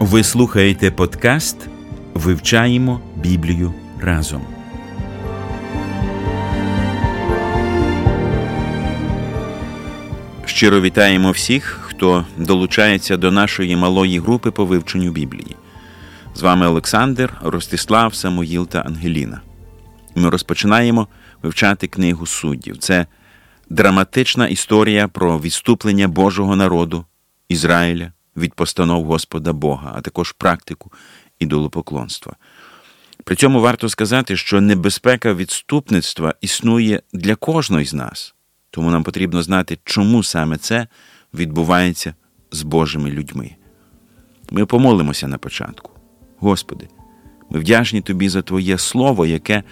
Ви слухаєте подкаст Вивчаємо Біблію разом. Щиро вітаємо всіх, хто долучається до нашої малої групи по вивченню Біблії. З вами Олександр, Ростислав, Самуїл та Ангеліна. Ми розпочинаємо вивчати книгу суддів. Це драматична історія про відступлення Божого народу Ізраїля від постанов Господа Бога, а також практику ідолопоклонства. При цьому варто сказати, що небезпека відступництва існує для кожного з нас, тому нам потрібно знати, чому саме це відбувається з Божими людьми. Ми помолимося на початку. Господи, ми вдячні Тобі за Твоє Слово, яке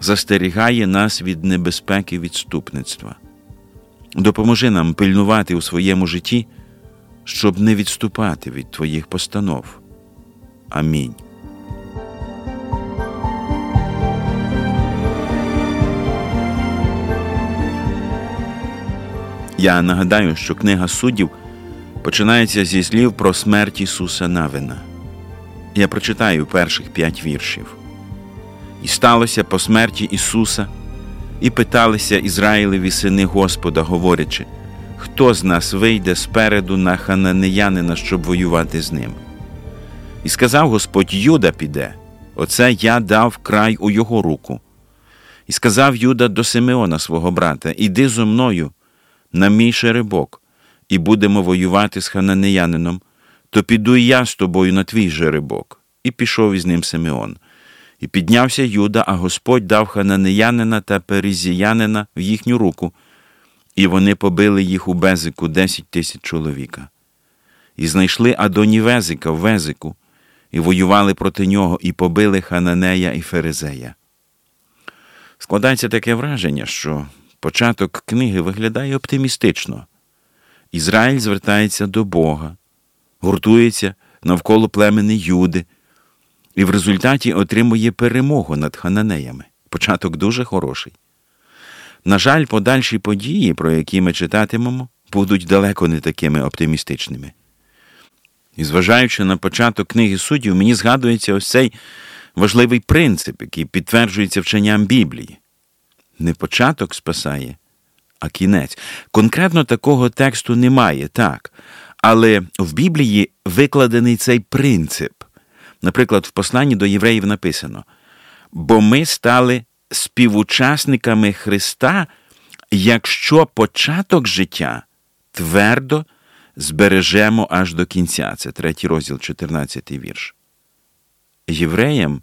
застерігає нас від небезпеки відступництва. Допоможи нам пильнувати у своєму житті щоб не відступати від Твоїх постанов. Амінь. Я нагадаю, що книга суддів починається зі слів про смерть Ісуса Навина. Я прочитаю перших п'ять віршів. І сталося по смерті Ісуса, і питалися Ізраїлеві сини Господа, говорячи хто з нас вийде спереду на хананеянина, щоб воювати з ним. І сказав Господь Юда піде, оце я дав край у його руку. І сказав Юда до Симеона свого брата: Іди зо мною на мій жеребок, і будемо воювати з хананеянином, то піду і я з тобою на твій жеребок. І пішов із ним Симеон. І піднявся Юда, а Господь дав хананеянина та перезіянина в їхню руку, і вони побили їх у Безику десять тисяч чоловіка. І знайшли Адонівезика в Везику, і воювали проти нього, і побили Хананея і Ферезея. Складається таке враження, що початок книги виглядає оптимістично. Ізраїль звертається до Бога, гуртується навколо племени Юди, і в результаті отримує перемогу над хананеями. Початок дуже хороший. На жаль, подальші події, про які ми читатимемо, будуть далеко не такими оптимістичними. І зважаючи на початок книги суддів, мені згадується ось цей важливий принцип, який підтверджується вченням Біблії. Не початок спасає, а кінець. Конкретно такого тексту немає, так. Але в Біблії викладений цей принцип. Наприклад, в посланні до євреїв написано: бо ми стали співучасниками Христа, якщо початок життя твердо збережемо аж до кінця. Це третій розділ, 14 вірш. Євреям,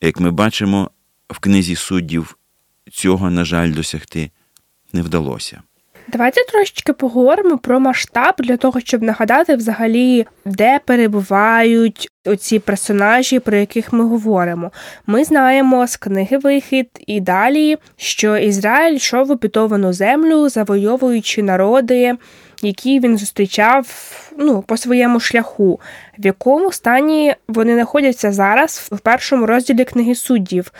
як ми бачимо в книзі суддів, цього, на жаль, досягти не вдалося. Давайте трошечки поговоримо про масштаб для того, щоб нагадати взагалі, де перебувають оці персонажі, про яких ми говоримо. Ми знаємо з книги Вихід і далі, що Ізраїль йшов в обітовану землю, завойовуючи народи, які він зустрічав ну, по своєму шляху, в якому стані вони знаходяться зараз в першому розділі книги суддів.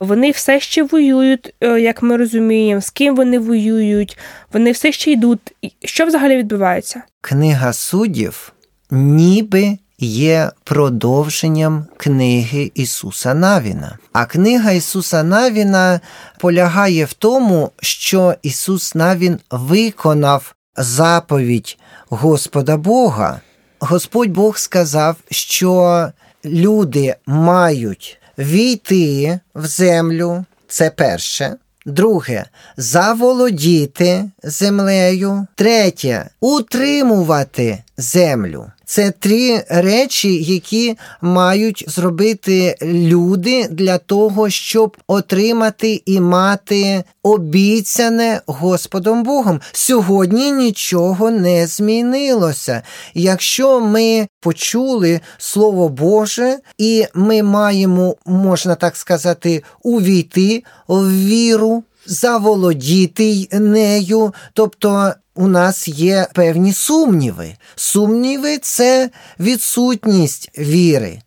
Вони все ще воюють, е, як ми розуміємо, з ким вони воюють, вони все ще йдуть. Що взагалі відбувається? Книга суддів ніби є продовженням книги Ісуса Навіна. А книга Ісуса Навіна полягає в тому, що Ісус Навін виконав заповідь Господа Бога. Господь Бог сказав, що люди мають війти в землю, це перше. Друге заволодіти землею. Третє утримувати землю. Це три речі, які мають зробити люди для того, щоб отримати і мати обіцяне Господом Богом. Сьогодні нічого не змінилося. Якщо ми почули Слово Боже, і ми маємо, можна так сказати, увійти в віру заволодіти нею, тобто у нас є певні сумніви. Сумніви це відсутність віри.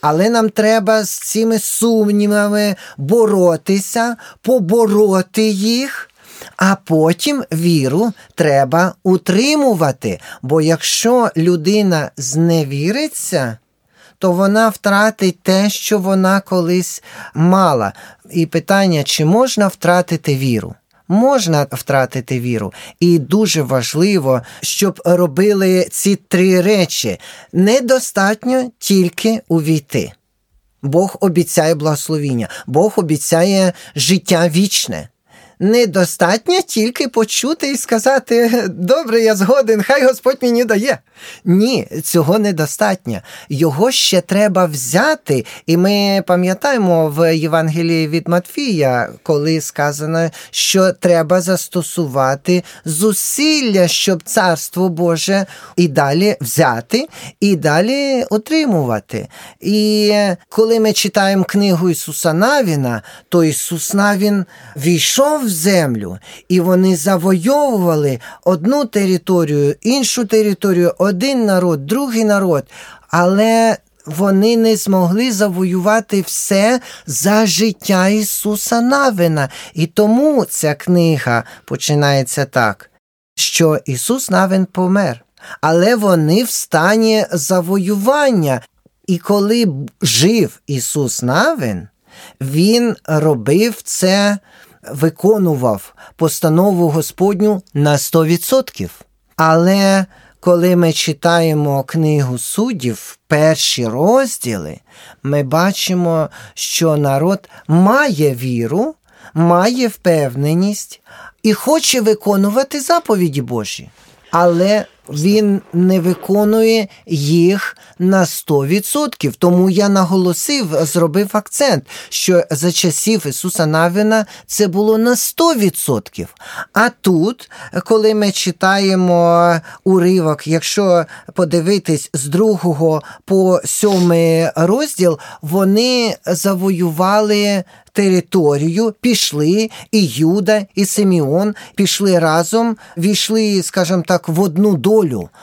Але нам треба з цими сумнівами боротися, побороти їх, а потім віру треба утримувати. Бо якщо людина зневіриться, то вона втратить те, що вона колись мала. І питання, чи можна втратити віру? Можна втратити віру, і дуже важливо, щоб робили ці три речі. Недостатньо тільки увійти. Бог обіцяє благословіння, Бог обіцяє життя вічне недостатньо тільки почути і сказати: Добре, я згоден, хай Господь мені дає. Ні, цього недостатньо. Його ще треба взяти. І ми пам'ятаємо в Євангелії від Матфія, коли сказано, що треба застосувати зусилля, щоб царство Боже і далі взяти, і далі отримувати. І коли ми читаємо книгу Ісуса Навіна, то Ісус Навін війшов землю, і вони завойовували одну територію, іншу територію, один народ, другий народ. Але вони не змогли завоювати все за життя Ісуса Навина. І тому ця книга починається так, що Ісус Навин помер, але вони в стані завоювання. І коли жив Ісус Навин, Він робив це виконував постанову Господню на 100%. Але коли ми читаємо книгу суддів, перші розділи, ми бачимо, що народ має віру, має впевненість і хоче виконувати заповіді Божі. Але він не виконує їх на 100%. Тому я наголосив, зробив акцент, що за часів Ісуса Навіна це було на 100%. А тут, коли ми читаємо уривок, якщо подивитись з другого по сьомий розділ, вони завоювали територію, пішли і Юда, і Симіон пішли разом, війшли, скажімо так, в одну долю.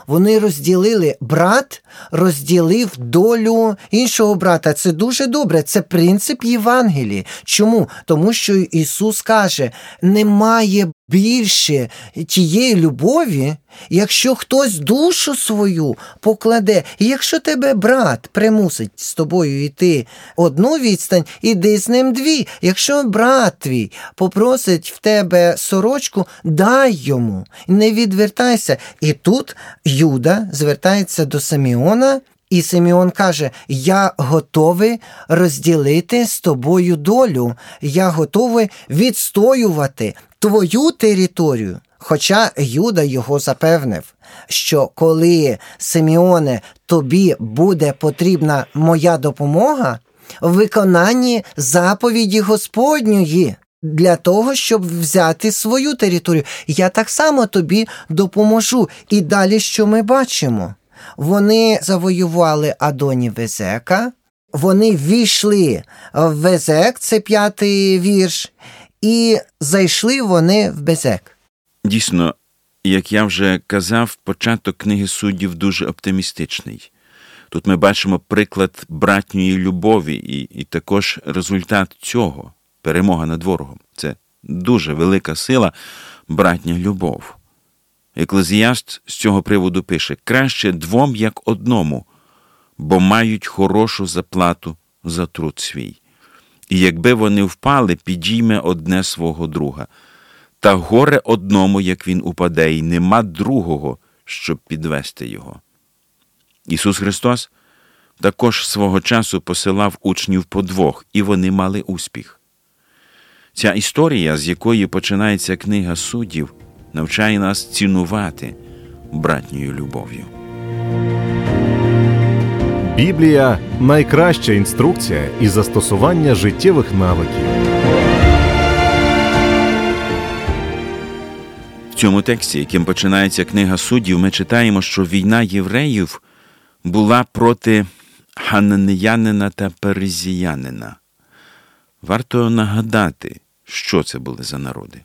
Вони розділили брат, розділив долю іншого брата. Це дуже добре. Це принцип Євангелії. Чому? Тому що Ісус каже: немає більше тієї любові, якщо хтось душу свою покладе, і якщо тебе брат примусить з тобою йти одну відстань, іди з ним дві. Якщо брат твій попросить в тебе сорочку, дай йому, не відвертайся. І тут Юда звертається до Саміона. І Симеон каже: Я готовий розділити з тобою долю, я готовий відстоювати твою територію. Хоча Юда його запевнив, що коли Симеоне тобі буде потрібна моя допомога в виконанні заповіді Господньої. Для того, щоб взяти свою територію, я так само тобі допоможу. І далі, що ми бачимо? Вони завоювали Адоні Везека, вони ввійшли в Везек, це п'ятий вірш, і зайшли вони в Безек. Дійсно, як я вже казав, початок книги суддів дуже оптимістичний. Тут ми бачимо приклад братньої любові і, і також результат цього перемога над ворогом. Це дуже велика сила, братня любов. Еклезіаст з цього приводу пише: краще двом, як одному, бо мають хорошу заплату за труд свій. І якби вони впали, підійме одне свого друга. Та горе одному, як він упаде, і нема другого, щоб підвести його. Ісус Христос також свого часу посилав учнів по двох, і вони мали успіх. Ця історія, з якої починається книга суддів, навчає нас цінувати братньою любов'ю. Біблія найкраща інструкція і застосування життєвих навиків. В цьому тексті, яким починається книга суддів, ми читаємо, що війна євреїв була проти хананеянина та перезіянина. Варто нагадати, що це були за народи.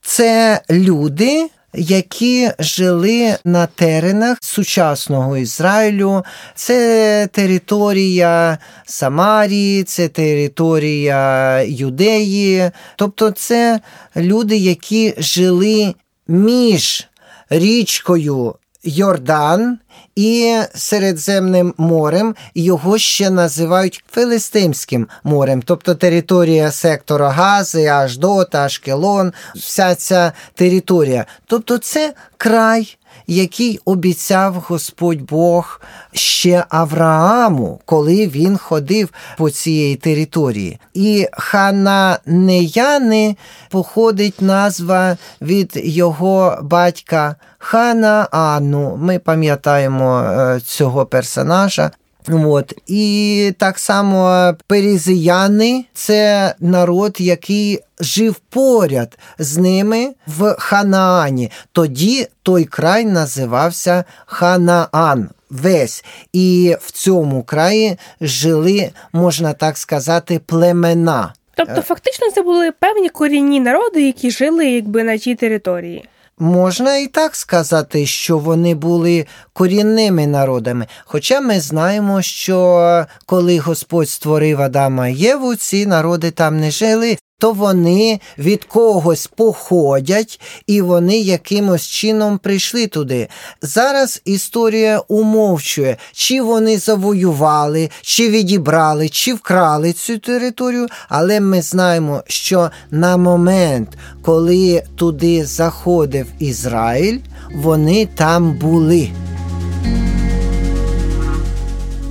Це люди, які жили на теренах сучасного Ізраїлю. Це територія Самарії, це територія Юдеї. Тобто, це люди, які жили між річкою Йордан і Середземним морем його ще називають Филистимським морем, тобто територія сектора Гази, Аждота, Ашкелон, вся ця територія. Тобто це край який обіцяв Господь Бог ще Аврааму, коли він ходив по цієї території. І Хананеяни походить назва від його батька Хана Ану. Ми пам'ятаємо е, цього персонажа. От. І так само перезияни це народ, який жив поряд з ними в Ханаані. Тоді той край називався Ханаан. Весь. І в цьому краї жили, можна так сказати, племена. Тобто, фактично, це були певні корінні народи, які жили якби на тій території. Можна і так сказати, що вони були корінними народами. Хоча ми знаємо, що коли Господь створив Адама і Єву, ці народи там не жили, то вони від когось походять і вони якимось чином прийшли туди. Зараз історія умовчує, чи вони завоювали, чи відібрали, чи вкрали цю територію, але ми знаємо, що на момент, коли туди заходив Ізраїль, вони там були.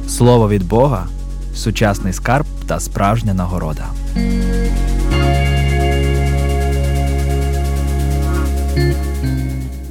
Слово від Бога сучасний скарб та справжня нагорода.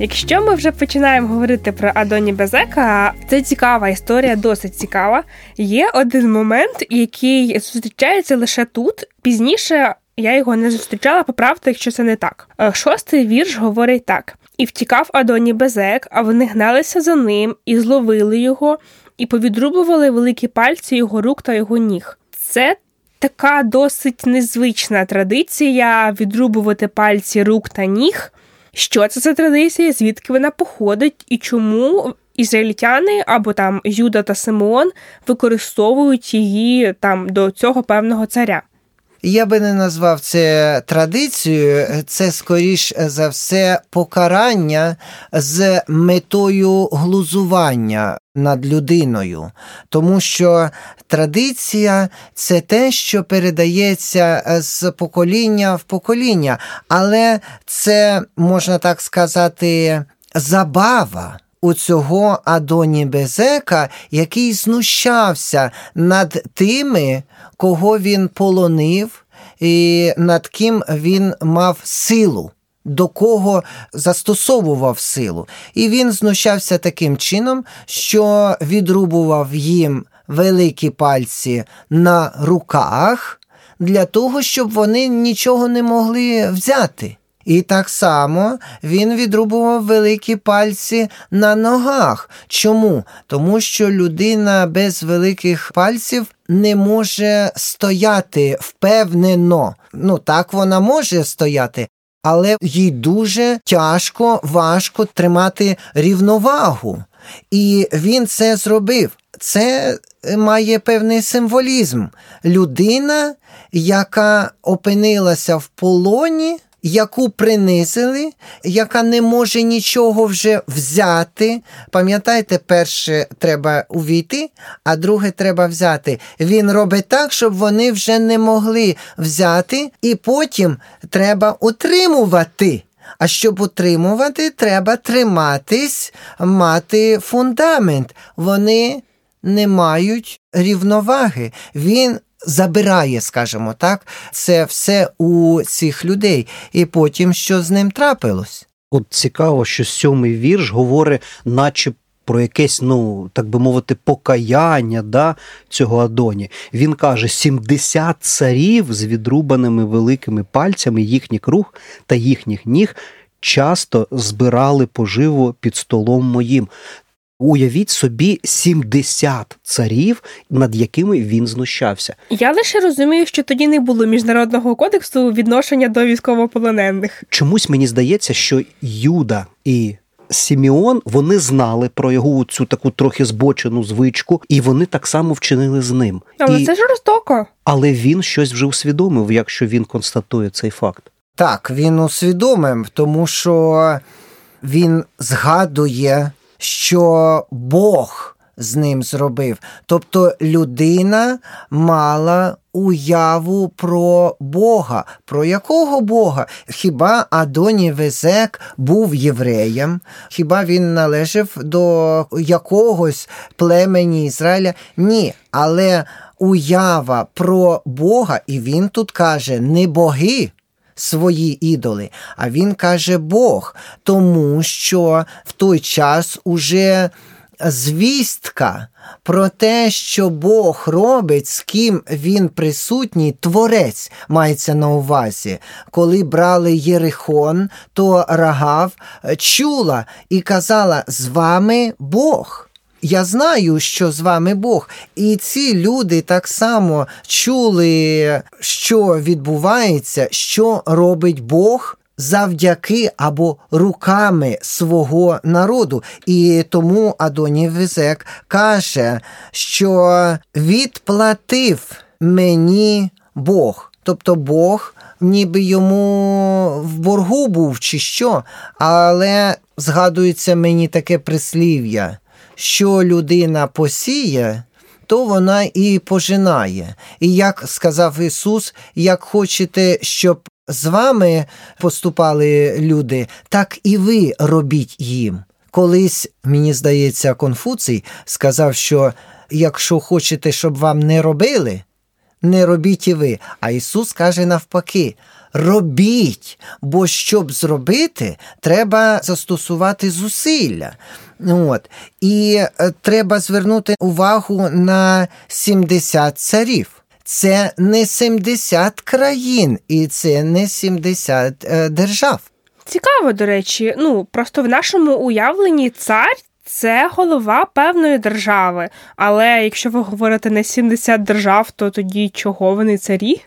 Якщо ми вже починаємо говорити про Адоні Безека, це цікава історія, досить цікава. Є один момент, який зустрічається лише тут. Пізніше я його не зустрічала, поправте, якщо це не так. Е, шостий вірш говорить так: і втікав Адоні Безек, а вони гналися за ним і зловили його, і повідрубували великі пальці його рук та його ніг. Це така досить незвична традиція відрубувати пальці рук та ніг. Що це за традиція, звідки вона походить і чому ізраїльтяни або там Юда та Симеон використовують її там до цього певного царя? Я би не назвав це традицією, це скоріш за все покарання з метою глузування над людиною, тому що традиція це те, що передається з покоління в покоління, але це можна так сказати забава. У цього Адоні Безека, який знущався над тими, кого він полонив, і над ким він мав силу, до кого застосовував силу. І він знущався таким чином, що відрубував їм великі пальці на руках для того, щоб вони нічого не могли взяти. І так само він відрубував великі пальці на ногах. Чому? Тому що людина без великих пальців не може стояти впевнено. Ну, так вона може стояти, але їй дуже тяжко, важко тримати рівновагу. І він це зробив. Це має певний символізм. Людина, яка опинилася в полоні яку принизили, яка не може нічого вже взяти. Пам'ятаєте, перше треба увійти, а друге треба взяти. Він робить так, щоб вони вже не могли взяти, і потім треба утримувати. А щоб утримувати, треба триматись, мати фундамент. Вони не мають рівноваги. Він забирає, скажімо так, це все у цих людей, і потім що з ним трапилось. От цікаво, що сьомий вірш говорить, наче про якесь, ну так би мовити, покаяння да, цього Адоні. Він каже: 70 царів з відрубаними великими пальцями їхніх рук та їхніх ніг часто збирали поживу під столом моїм. Уявіть собі 70 царів, над якими він знущався. Я лише розумію, що тоді не було міжнародного кодексу відношення до військовополонених. Чомусь мені здається, що Юда і Сіміон вони знали про його цю таку трохи збочену звичку, і вони так само вчинили з ним. Але і... це жорстоко. Але він щось вже усвідомив, якщо він констатує цей факт. Так, він усвідомив, тому що він згадує, що Бог з ним зробив. Тобто людина мала уяву про Бога. Про якого Бога? Хіба Адоні Везек був євреєм? Хіба він належав до якогось племені Ізраїля? Ні. Але уява про Бога, і він тут каже, не боги. Свої ідоли, а він каже Бог, тому що в той час уже звістка про те, що Бог робить, з ким він присутній, творець мається на увазі. Коли брали Єрихон, то Рагав чула і казала: з вами Бог. Я знаю, що з вами Бог. І ці люди так само чули, що відбувається, що робить Бог завдяки або руками свого народу. І тому Адоній Визек каже, що відплатив мені Бог. Тобто Бог ніби йому в боргу був чи що, але згадується мені таке прислів'я, що людина посіє. То вона і пожинає. І як сказав Ісус, як хочете, щоб з вами поступали люди, так і ви робіть їм. Колись, мені здається, Конфуцій сказав, що якщо хочете, щоб вам не робили, не робіть і ви. А Ісус каже навпаки: робіть, бо щоб зробити, треба застосувати зусилля. От. І е, треба звернути увагу на 70 царів. Це не 70 країн і це не 70 е, держав. Цікаво, до речі, ну просто в нашому уявленні цар це голова певної держави. Але якщо ви говорите не 70 держав, то тоді чого вони царі?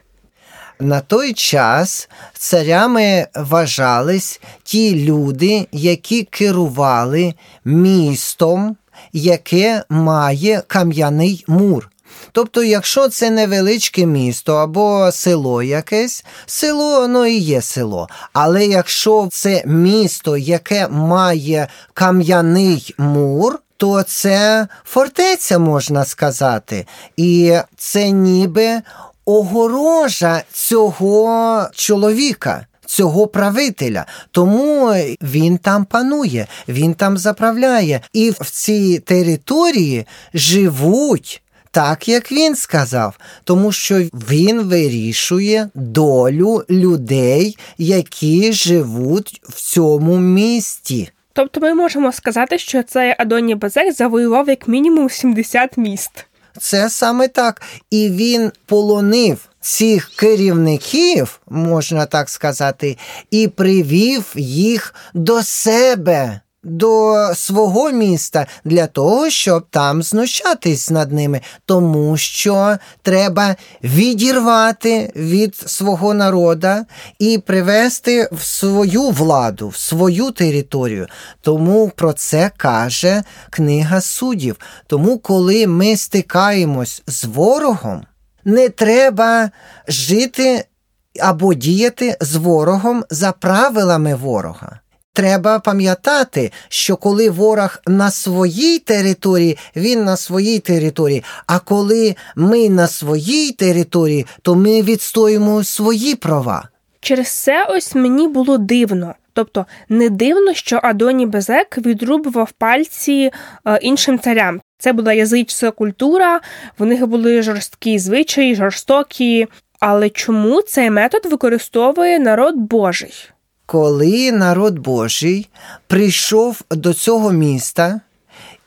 На той час царями вважались ті люди, які керували містом, яке має кам'яний мур. Тобто, якщо це невеличке місто або село якесь, село воно і є село. Але якщо це місто, яке має кам'яний мур, то це фортеця, можна сказати. І це ніби огорожа цього чоловіка. Цього правителя, тому він там панує, він там заправляє, і в цій території живуть так, як він сказав, тому що він вирішує долю людей, які живуть в цьому місті. Тобто ми можемо сказати, що цей Адоні Базек завоював як мінімум 70 міст. Це саме так. І він полонив цих керівників, можна так сказати, і привів їх до себе до свого міста для того, щоб там знущатись над ними, тому що треба відірвати від свого народа і привести в свою владу, в свою територію. Тому про це каже книга суддів. Тому, коли ми стикаємось з ворогом, не треба жити або діяти з ворогом за правилами ворога. Треба пам'ятати, що коли ворог на своїй території, він на своїй території. А коли ми на своїй території, то ми відстоїмо свої права. Через це ось мені було дивно. Тобто не дивно, що Адоні Безек відрубував пальці е, іншим царям. Це була язичська культура, в них були жорсткі звичаї, жорстокі. Але чому цей метод використовує народ Божий? Коли народ Божий прийшов до цього міста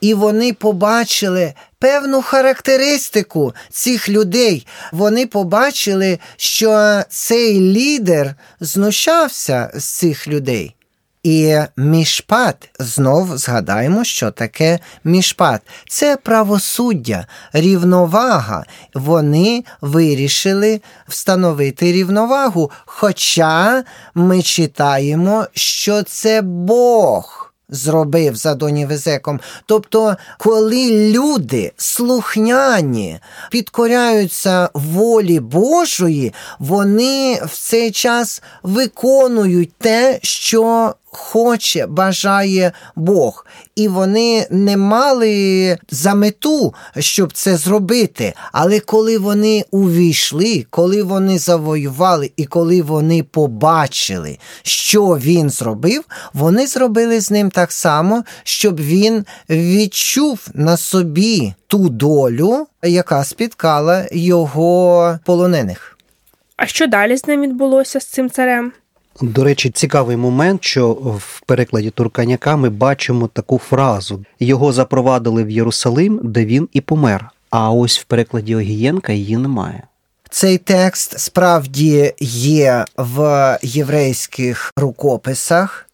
і вони побачили певну характеристику цих людей. Вони побачили, що цей лідер знущався з цих людей. І мішпат, знов згадаємо, що таке мішпат. Це правосуддя, рівновага. Вони вирішили встановити рівновагу. Хоча ми читаємо, що це Бог зробив за Донівезеком. Тобто, коли люди слухняні підкоряються волі Божої, вони в цей час виконують те, що хоче, бажає Бог. І вони не мали за мету, щоб це зробити. Але коли вони увійшли, коли вони завоювали і коли вони побачили, що він зробив, вони зробили з ним так само, щоб він відчув на собі ту долю, яка спіткала його полонених. А що далі з ним відбулося з цим царем? До речі, цікавий момент, що в перекладі Турканяка ми бачимо таку фразу: його запровадили в Єрусалим, де він і помер. А ось в перекладі Огієнка її немає. Цей текст справді є в єврейських рукописах.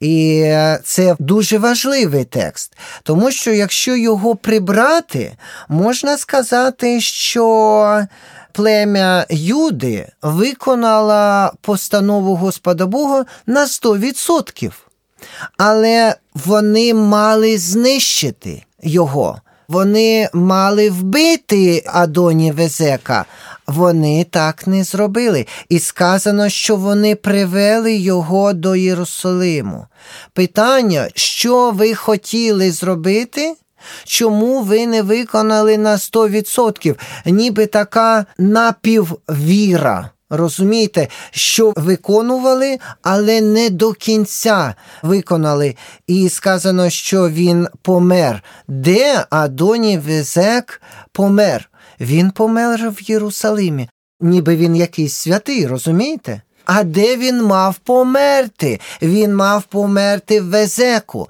І це дуже важливий текст, тому що якщо його прибрати, можна сказати, що плем'я Юди виконало постанову Господа Бога на 100%. Але вони мали знищити його. Вони мали вбити Адоні Везека. Вони так не зробили. І сказано, що вони привели його до Єрусалиму. Питання, що ви хотіли зробити? Чому ви не виконали на 100%? Ніби така напіввіра. Розумієте, що виконували, але не до кінця виконали. І сказано, що він помер. Де Адоні Везек помер? Він помер в Єрусалимі. Ніби він якийсь святий, розумієте? А де він мав померти? Він мав померти в Везеку.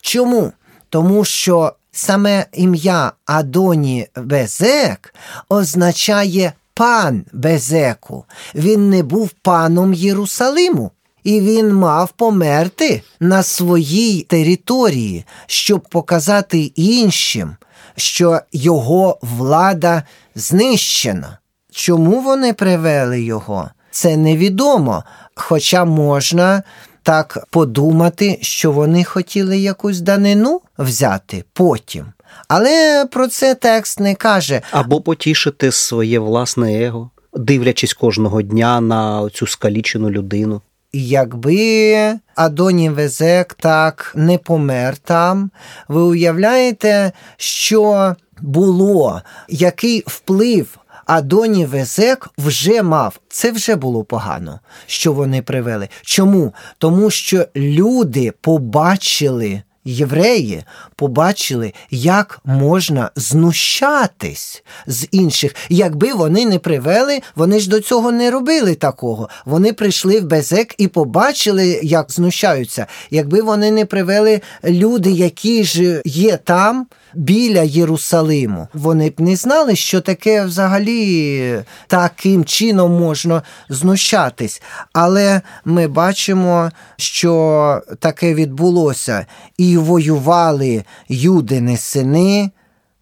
Чому? Тому що саме ім'я Адоні Безек означає пан Безеку. Він не був паном Єрусалиму. І він мав померти на своїй території, щоб показати іншим, що його влада знищена. Чому вони привели його? Це невідомо. Хоча можна так подумати, що вони хотіли якусь данину взяти потім. Але про це текст не каже. Або потішити своє власне его, дивлячись кожного дня на цю скалічену людину. Якби Адоні Везек так не помер там, ви уявляєте, що було, який вплив Адоні Везек вже мав. Це вже було погано, що вони привели. Чому? Тому що люди побачили. Євреї побачили, як можна знущатись з інших. Якби вони не привели, вони ж до цього не робили такого. Вони прийшли в Безек і побачили, як знущаються. Якби вони не привели люди, які ж є там. Біля Єрусалиму вони б не знали, що таке взагалі таким чином можна знущатись. Але ми бачимо, що таке відбулося, і воювали юдини сини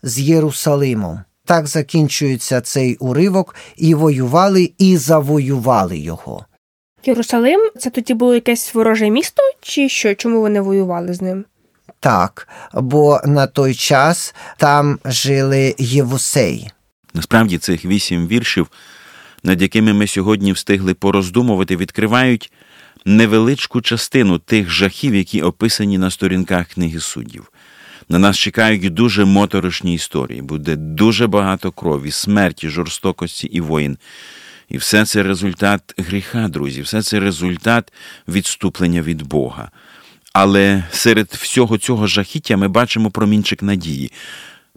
з Єрусалимом. Так закінчується цей уривок, і воювали, і завоювали його. Єрусалим це тоді було якесь вороже місто, чи що? Чому вони воювали з ним? Так, бо на той час там жили євусеї. Насправді цих вісім віршів, над якими ми сьогодні встигли пороздумувати, відкривають невеличку частину тих жахів, які описані на сторінках книги суддів. На нас чекають дуже моторошні історії, буде дуже багато крові, смерті, жорстокості і воїн. І все це результат гріха, друзі, все це результат відступлення від Бога. Але серед всього цього жахіття ми бачимо промінчик надії.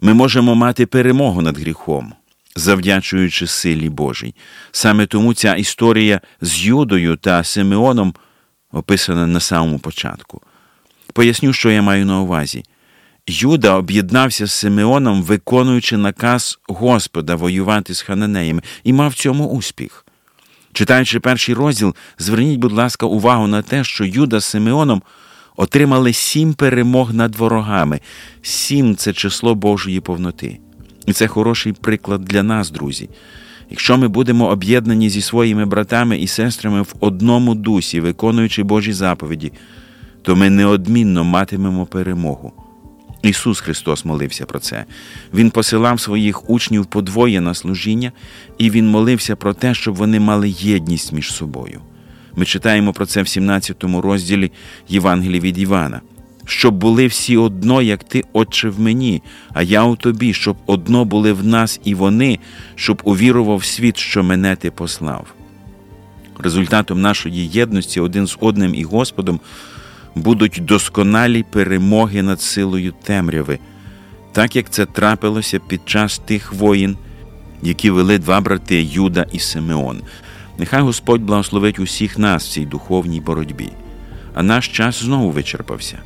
Ми можемо мати перемогу над гріхом, завдячуючи силі Божій. Саме тому ця історія з Юдою та Симеоном описана на самому початку. Поясню, що я маю на увазі. Юда об'єднався з Симеоном, виконуючи наказ Господа воювати з хананеями, і мав в цьому успіх. Читаючи перший розділ, зверніть, будь ласка, увагу на те, що Юда з Симеоном отримали сім перемог над ворогами. Сім це число Божої повноти. І це хороший приклад для нас, друзі. Якщо ми будемо об'єднані зі своїми братами і сестрами в одному дусі, виконуючи Божі заповіді, то ми неодмінно матимемо перемогу. Ісус Христос молився про це. Він посилав своїх учнів подвоє на служіння, і Він молився про те, щоб вони мали єдність між собою. Ми читаємо про це в 17 розділі Євангелії від Івана. Щоб були всі одно, як ти, Отче, в мені, а я у тобі, щоб одно були в нас і вони, щоб увірував світ, що мене ти послав. Результатом нашої єдності один з одним і Господом будуть досконалі перемоги над силою темряви, так як це трапилося під час тих воїн, які вели два брати Юда і Симеон. Нехай Господь благословить усіх нас в цій духовній боротьбі. А наш час знову вичерпався.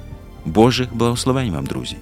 Божих благословень вам, друзі!